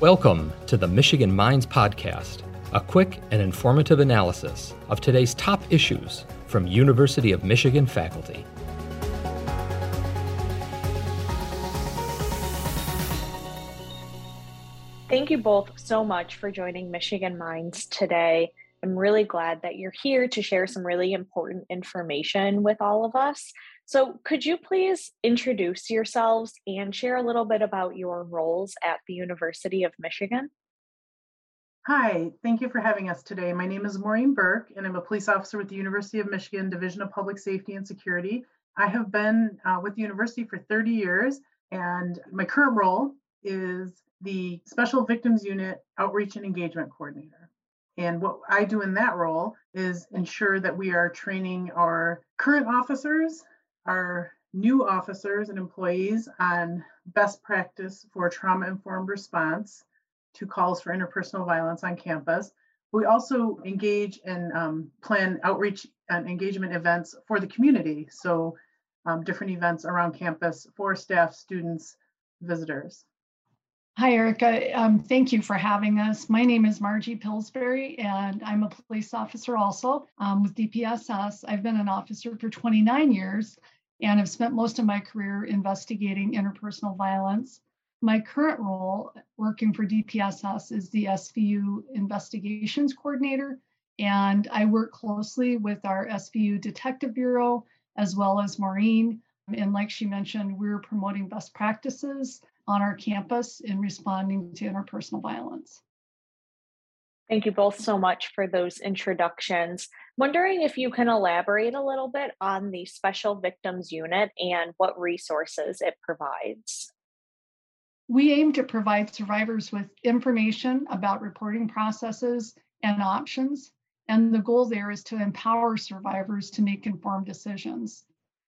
Welcome to the Michigan Minds Podcast, a quick and informative analysis of today's top issues from University of Michigan faculty. Thank you both so much for joining Michigan Minds today. I'm really glad that you're here to share some really important information with all of us. So, could you please introduce yourselves and share a little bit about your roles at the University of Michigan? Hi, thank you for having us today. My name is Maureen Burke, and I'm a police officer with the University of Michigan Division of Public Safety and Security. I have been uh, with the university for 30 years, and my current role is the Special Victims Unit Outreach and Engagement Coordinator. And what I do in that role is ensure that we are training our current officers our new officers and employees on best practice for trauma informed response to calls for interpersonal violence on campus. We also engage and um, plan outreach and engagement events for the community. So, um, different events around campus for staff, students, visitors. Hi, Erica. Um, thank you for having us. My name is Margie Pillsbury, and I'm a police officer also um, with DPSS. I've been an officer for 29 years and I've spent most of my career investigating interpersonal violence. My current role working for DPSS is the SVU Investigations Coordinator, and I work closely with our SVU Detective Bureau as well as Maureen. And like she mentioned, we're promoting best practices on our campus in responding to interpersonal violence. Thank you both so much for those introductions. Wondering if you can elaborate a little bit on the Special Victims Unit and what resources it provides. We aim to provide survivors with information about reporting processes and options, and the goal there is to empower survivors to make informed decisions.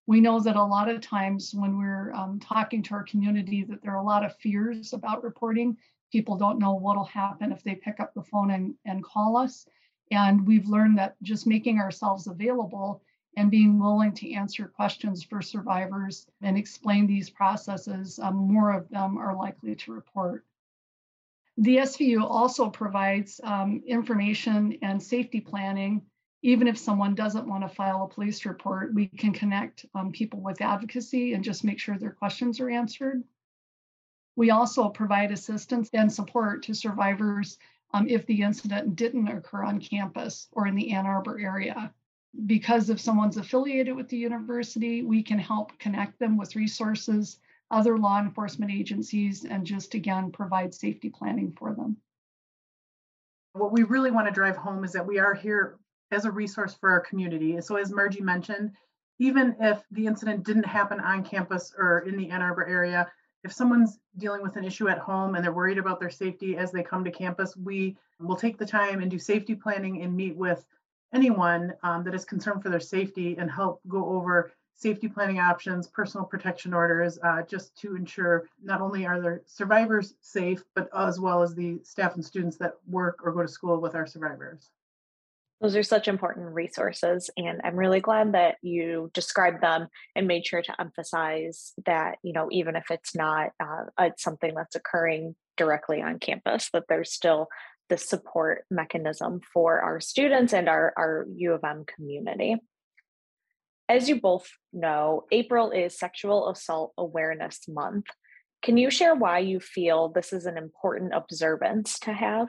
We know that a lot of times when we're um, talking to our community that there are a lot of fears about reporting people don't know what'll happen if they pick up the phone and, and call us. And we've learned that just making ourselves available and being willing to answer questions for survivors and explain these processes, um, more of them are likely to report. The SVU also provides um, information and safety planning. Even if someone doesn't want to file a police report, we can connect um, people with advocacy and just make sure their questions are answered. We also provide assistance and support to survivors um, if the incident didn't occur on campus or in the Ann Arbor area. Because if someone's affiliated with the university, we can help connect them with resources, other law enforcement agencies, and just again provide safety planning for them. What we really want to drive home is that we are here as a resource for our community. So, as Margie mentioned, even if the incident didn't happen on campus or in the Ann Arbor area, if someone's dealing with an issue at home and they're worried about their safety as they come to campus, we will take the time and do safety planning and meet with anyone um, that is concerned for their safety and help go over safety planning options, personal protection orders, uh, just to ensure not only are their survivors safe, but as well as the staff and students that work or go to school with our survivors. Those are such important resources, and I'm really glad that you described them and made sure to emphasize that you know even if it's not uh, something that's occurring directly on campus, that there's still the support mechanism for our students and our our U of M community. As you both know, April is Sexual Assault Awareness Month. Can you share why you feel this is an important observance to have?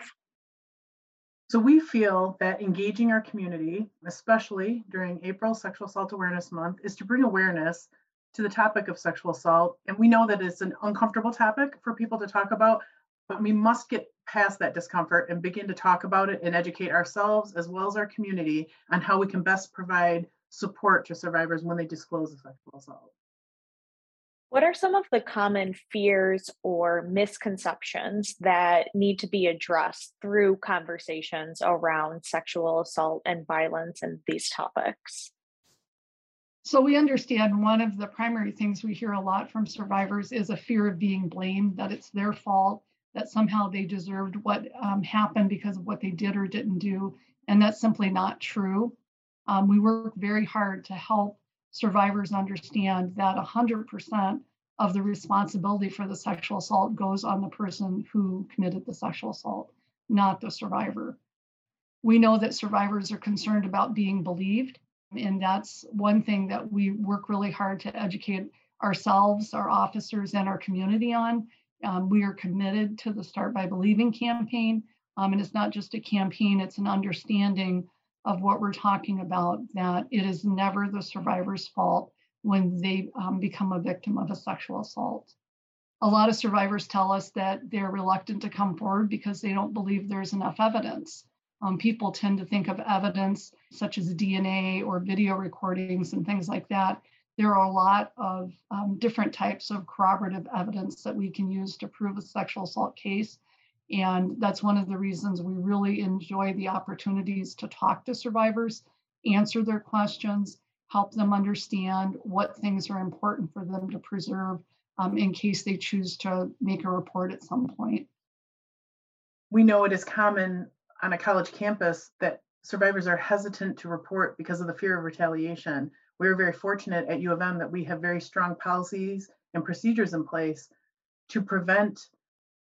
So we feel that engaging our community, especially during April Sexual Assault Awareness Month, is to bring awareness to the topic of sexual assault. And we know that it's an uncomfortable topic for people to talk about, but we must get past that discomfort and begin to talk about it and educate ourselves as well as our community on how we can best provide support to survivors when they disclose a sexual assault. What are some of the common fears or misconceptions that need to be addressed through conversations around sexual assault and violence and these topics? So, we understand one of the primary things we hear a lot from survivors is a fear of being blamed, that it's their fault, that somehow they deserved what um, happened because of what they did or didn't do. And that's simply not true. Um, we work very hard to help survivors understand that 100% of the responsibility for the sexual assault goes on the person who committed the sexual assault, not the survivor. We know that survivors are concerned about being believed, and that's one thing that we work really hard to educate ourselves, our officers, and our community on. Um, we are committed to the Start by Believing campaign. Um, and it's not just a campaign, it's an understanding of what we're talking about that it is never the survivor's fault when they um, become a victim of a sexual assault. A lot of survivors tell us that they're reluctant to come forward because they don't believe there's enough evidence. Um, people tend to think of evidence such as DNA or video recordings and things like that. There are a lot of um, different types of corroborative evidence that we can use to prove a sexual assault case. And that's one of the reasons we really enjoy the opportunities to talk to survivors, answer their questions, help them understand what things are important for them to preserve um, in case they choose to make a report at some point. We know it is common on a college campus that survivors are hesitant to report because of the fear of retaliation. We're very fortunate at U of M that we have very strong policies and procedures in place to prevent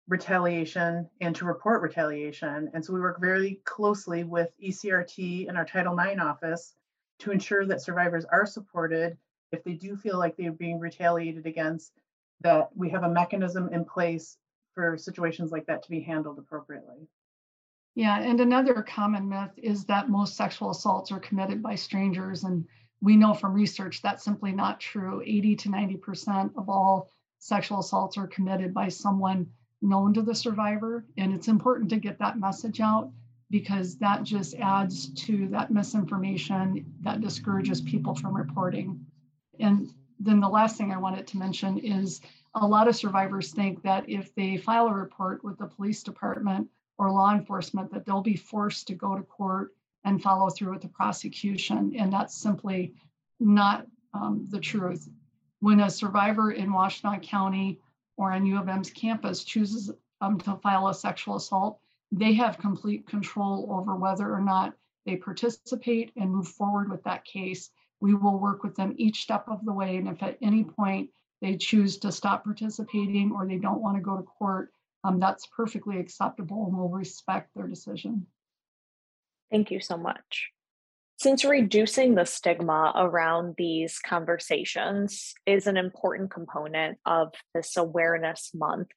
retaliation and to report retaliation. And so we work very closely with ECRT and our Title IX office to ensure that survivors are supported if they do feel like they're being retaliated against, that we have a mechanism in place for situations like that to be handled appropriately. Yeah, and another common myth is that most sexual assaults are committed by strangers. And we know from research that's simply not true. 80 to 90% of all sexual assaults are committed by someone known to the survivor. And it's important to get that message out because that just adds to that misinformation that discourages people from reporting. And then the last thing I wanted to mention is a lot of survivors think that if they file a report with the police department or law enforcement, that they'll be forced to go to court and follow through with the prosecution. And that's simply not um, the truth. When a survivor in Washtenaw County or on U of M's campus chooses um, to file a sexual assault, they have complete control over whether or not they participate and move forward with that case. We will work with them each step of the way. And if at any point they choose to stop participating or they don't want to go to court, um, that's perfectly acceptable and we'll respect their decision. Thank you so much. Since reducing the stigma around these conversations is an important component of this awareness month,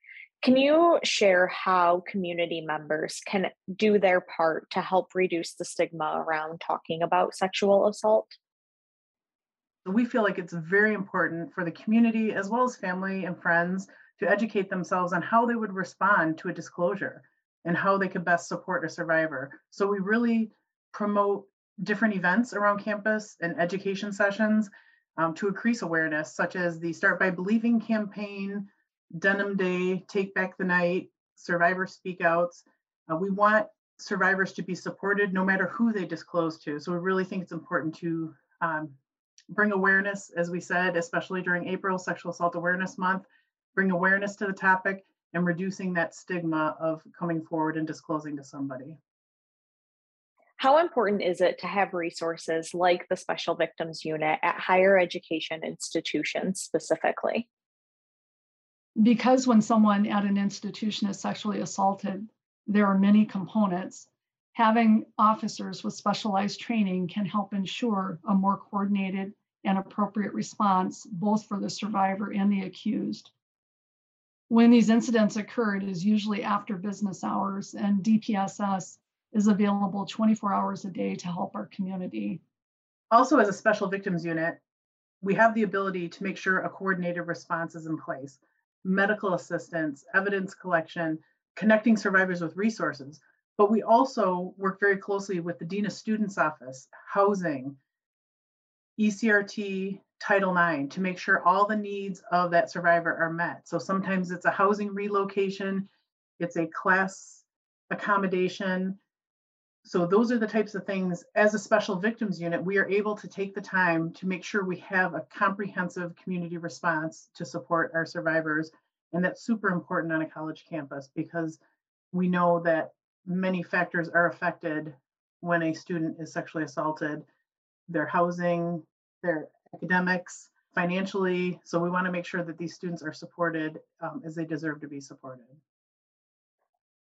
can you share how community members can do their part to help reduce the stigma around talking about sexual assault? We feel like it's very important for the community as well as family and friends to educate themselves on how they would respond to a disclosure and how they could best support a survivor. So we really promote different events around campus and education sessions um, to increase awareness, such as the Start by Believing campaign, Denim Day, Take Back the Night, Survivor Speak Outs. Uh, we want survivors to be supported no matter who they disclose to. So we really think it's important to um, bring awareness, as we said, especially during April Sexual Assault Awareness Month, bring awareness to the topic and reducing that stigma of coming forward and disclosing to somebody. How important is it to have resources like the Special Victims Unit at higher education institutions specifically? because when someone at an institution is sexually assaulted, there are many components. Having officers with specialized training can help ensure a more coordinated and appropriate response, both for the survivor and the accused. When these incidents occur, it is usually after business hours, and DPSS is available 24 hours a day to help our community. Also, as a special victims unit, we have the ability to make sure a coordinated response is in place medical assistance, evidence collection, connecting survivors with resources. But we also work very closely with the Dean of Students Office, housing, ECRT, Title IX to make sure all the needs of that survivor are met. So sometimes it's a housing relocation, it's a class accommodation, so those are the types of things as a special victims unit, we are able to take the time to make sure we have a comprehensive community response to support our survivors. And that's super important on a college campus because we know that many factors are affected when a student is sexually assaulted, their housing, their academics, financially. So we want to make sure that these students are supported um, as they deserve to be supported.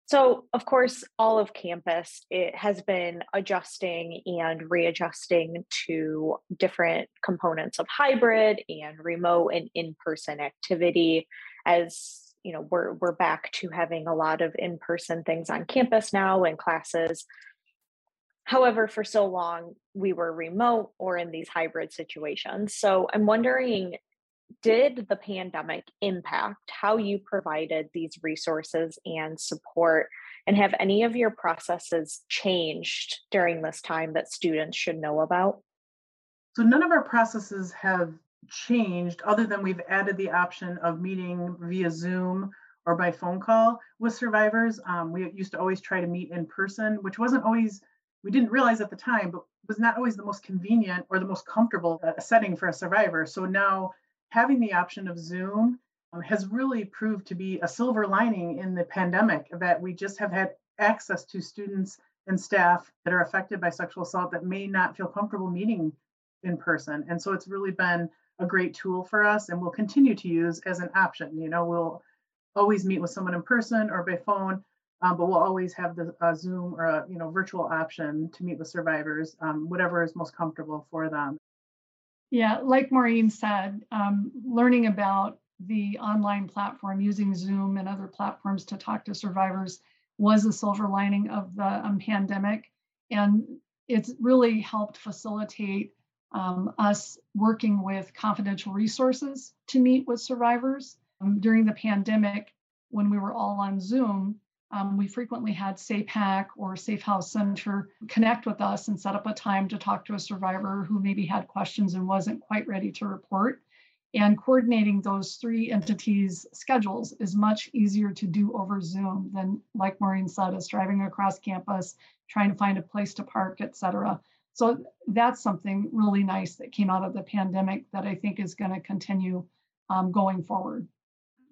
So, of course, all of campus it has been adjusting and readjusting to different components of hybrid and remote and in-person activity as you know we're we're back to having a lot of in-person things on campus now and classes. However, for so long we were remote or in these hybrid situations. So, I'm wondering did the pandemic impact how you provided these resources and support? And have any of your processes changed during this time that students should know about? So, none of our processes have changed other than we've added the option of meeting via Zoom or by phone call with survivors. Um, we used to always try to meet in person, which wasn't always, we didn't realize at the time, but was not always the most convenient or the most comfortable uh, setting for a survivor. So now having the option of Zoom um, has really proved to be a silver lining in the pandemic that we just have had access to students and staff that are affected by sexual assault that may not feel comfortable meeting in person. And so it's really been a great tool for us and we'll continue to use as an option. You know, we'll always meet with someone in person or by phone, um, but we'll always have the uh, Zoom or a you know virtual option to meet with survivors, um, whatever is most comfortable for them. Yeah, like Maureen said, um, learning about the online platform using Zoom and other platforms to talk to survivors was a silver lining of the um, pandemic. And it's really helped facilitate um, us working with confidential resources to meet with survivors. Um, during the pandemic, when we were all on Zoom, um, we frequently had SAPAC or Safe House Center connect with us and set up a time to talk to a survivor who maybe had questions and wasn't quite ready to report. And coordinating those three entities' schedules is much easier to do over Zoom than, like Maureen said, is driving across campus, trying to find a place to park, et cetera. So that's something really nice that came out of the pandemic that I think is going to continue um, going forward.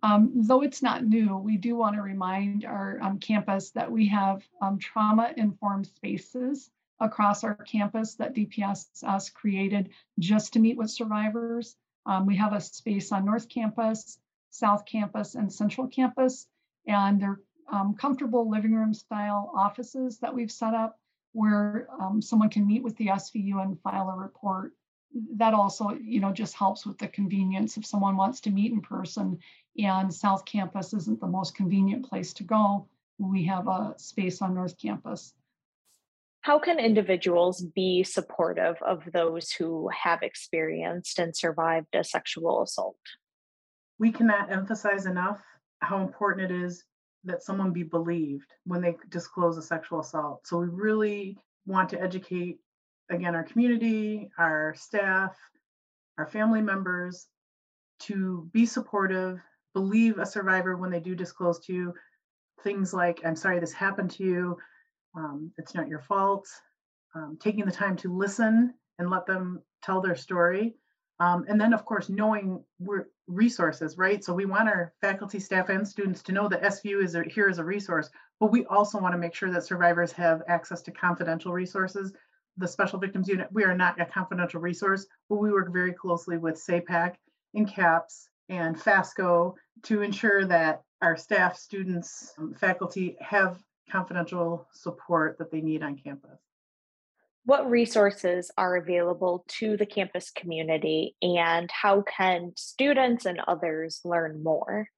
Um, though it's not new, we do want to remind our um, campus that we have um, trauma-informed spaces across our campus that DPSS created just to meet with survivors. Um, we have a space on North Campus, South Campus, and Central Campus, and they're um, comfortable living room style offices that we've set up where um, someone can meet with the SVU and file a report. That also, you know, just helps with the convenience if someone wants to meet in person and South Campus isn't the most convenient place to go. We have a space on North Campus. How can individuals be supportive of those who have experienced and survived a sexual assault? We cannot emphasize enough how important it is that someone be believed when they disclose a sexual assault. So we really want to educate, again, our community, our staff, our family members to be supportive, believe a survivor when they do disclose to you things like, I'm sorry this happened to you, um, it's not your fault, um, taking the time to listen and let them tell their story. Um, and then, of course, knowing we're resources, right? So we want our faculty, staff, and students to know that SVU is here as a resource, but we also want to make sure that survivors have access to confidential resources. The Special Victims Unit, we are not a confidential resource, but we work very closely with SAPAC and CAPS and FASCCO to ensure that our staff, students, um, faculty have confidential support that they need on campus what resources are available to the campus community and how can students and others learn more?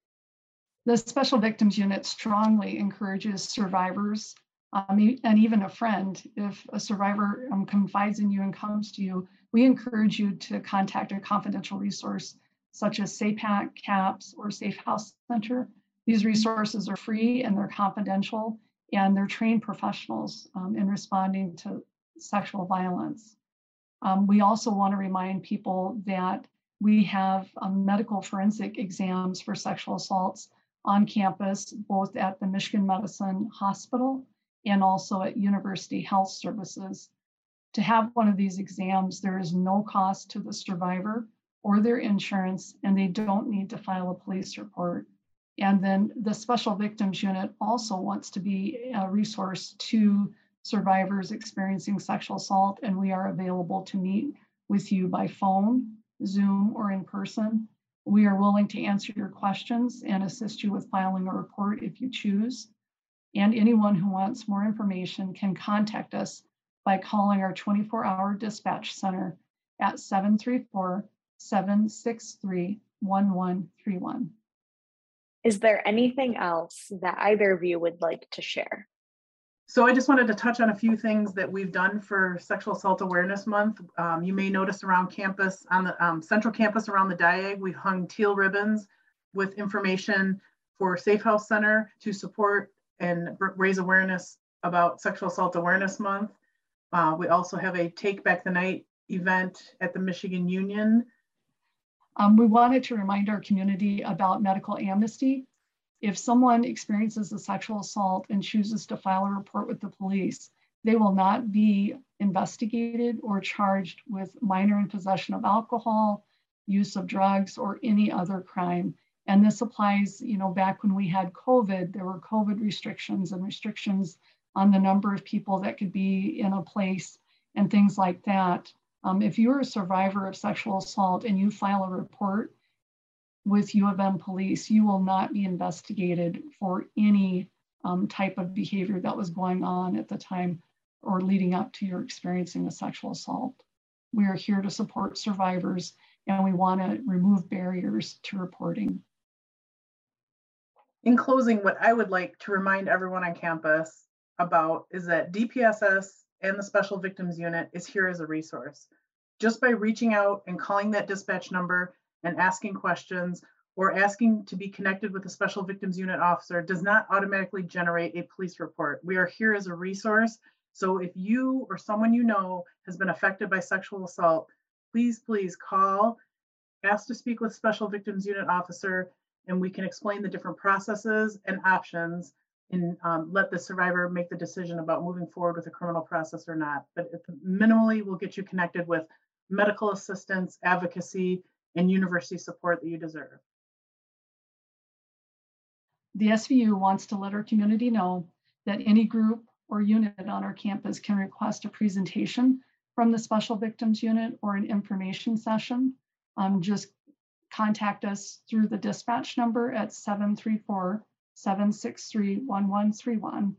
The Special Victims Unit strongly encourages survivors um, and even a friend, if a survivor um, confides in you and comes to you, we encourage you to contact a confidential resource such as SAPAC, CAPS, or Safe House Center. These resources are free and they're confidential, and they're trained professionals um, in responding to sexual violence. Um, we also want to remind people that we have um, medical forensic exams for sexual assaults on campus, both at the Michigan Medicine Hospital and also at University Health Services. To have one of these exams, there is no cost to the survivor or their insurance, and they don't need to file a police report. And then the Special Victims Unit also wants to be a resource to survivors experiencing sexual assault, and we are available to meet with you by phone Zoom, or in person. We are willing to answer your questions and assist you with filing a report if you choose. And anyone who wants more information can contact us by calling our 24 hour dispatch center at 734 763 1131. Is there anything else that either of you would like to share? So I just wanted to touch on a few things that we've done for Sexual Assault Awareness Month. Um, you may notice around campus, on the um, central campus around the Diag, we've hung teal ribbons with information for Safe House Center to support and raise awareness about Sexual Assault Awareness Month. Uh, we also have a Take Back the Night event at the Michigan Union. Um, we wanted to remind our community about medical amnesty if someone experiences a sexual assault and chooses to file a report with the police, they will not be investigated or charged with minor in possession of alcohol, use of drugs, or any other crime. And this applies, you know, back when we had COVID, there were COVID restrictions and restrictions on the number of people that could be in a place and things like that. Um, if you're a survivor of sexual assault and you file a report, with U of M police, you will not be investigated for any um, type of behavior that was going on at the time or leading up to your experiencing a sexual assault. We are here to support survivors and we want to remove barriers to reporting. In closing, what I would like to remind everyone on campus about is that DPSS and the Special Victims Unit is here as a resource. Just by reaching out and calling that dispatch number, and asking questions or asking to be connected with a special victims unit officer does not automatically generate a police report. We are here as a resource. So if you or someone you know has been affected by sexual assault, please, please call, ask to speak with special victims unit officer, and we can explain the different processes and options and um, let the survivor make the decision about moving forward with a criminal process or not. But minimally, we'll get you connected with medical assistance, advocacy, and university support that you deserve. The SVU wants to let our community know that any group or unit on our campus can request a presentation from the Special Victims Unit or an information session. Um, just contact us through the dispatch number at 734 763 1131.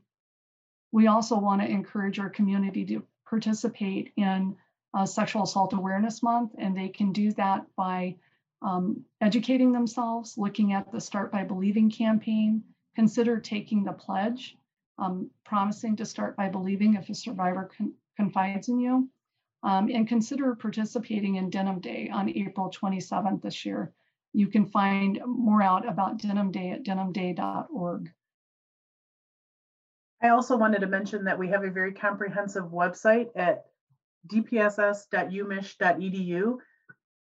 We also want to encourage our community to participate in uh, Sexual Assault Awareness Month, and they can do that by um, educating themselves, looking at the Start by Believing campaign, consider taking the pledge, um, promising to start by believing if a survivor con- confides in you, um, and consider participating in Denim Day on April 27th this year. You can find more out about Denim Day at denimday.org. I also wanted to mention that we have a very comprehensive website at dpss.umich.edu,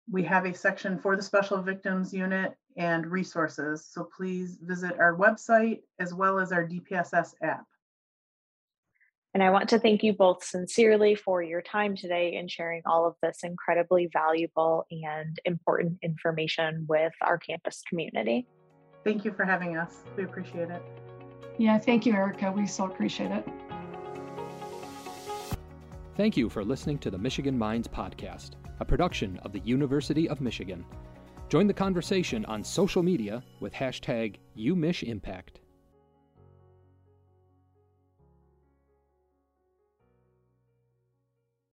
we have a section for the Special Victims Unit and resources. So please visit our website as well as our DPSS app. And I want to thank you both sincerely for your time today and sharing all of this incredibly valuable and important information with our campus community. Thank you for having us. We appreciate it. Yeah, thank you, Erica. We so appreciate it. Thank you for listening to the Michigan Minds Podcast, a production of the University of Michigan. Join the conversation on social media with hashtag UMichImpact.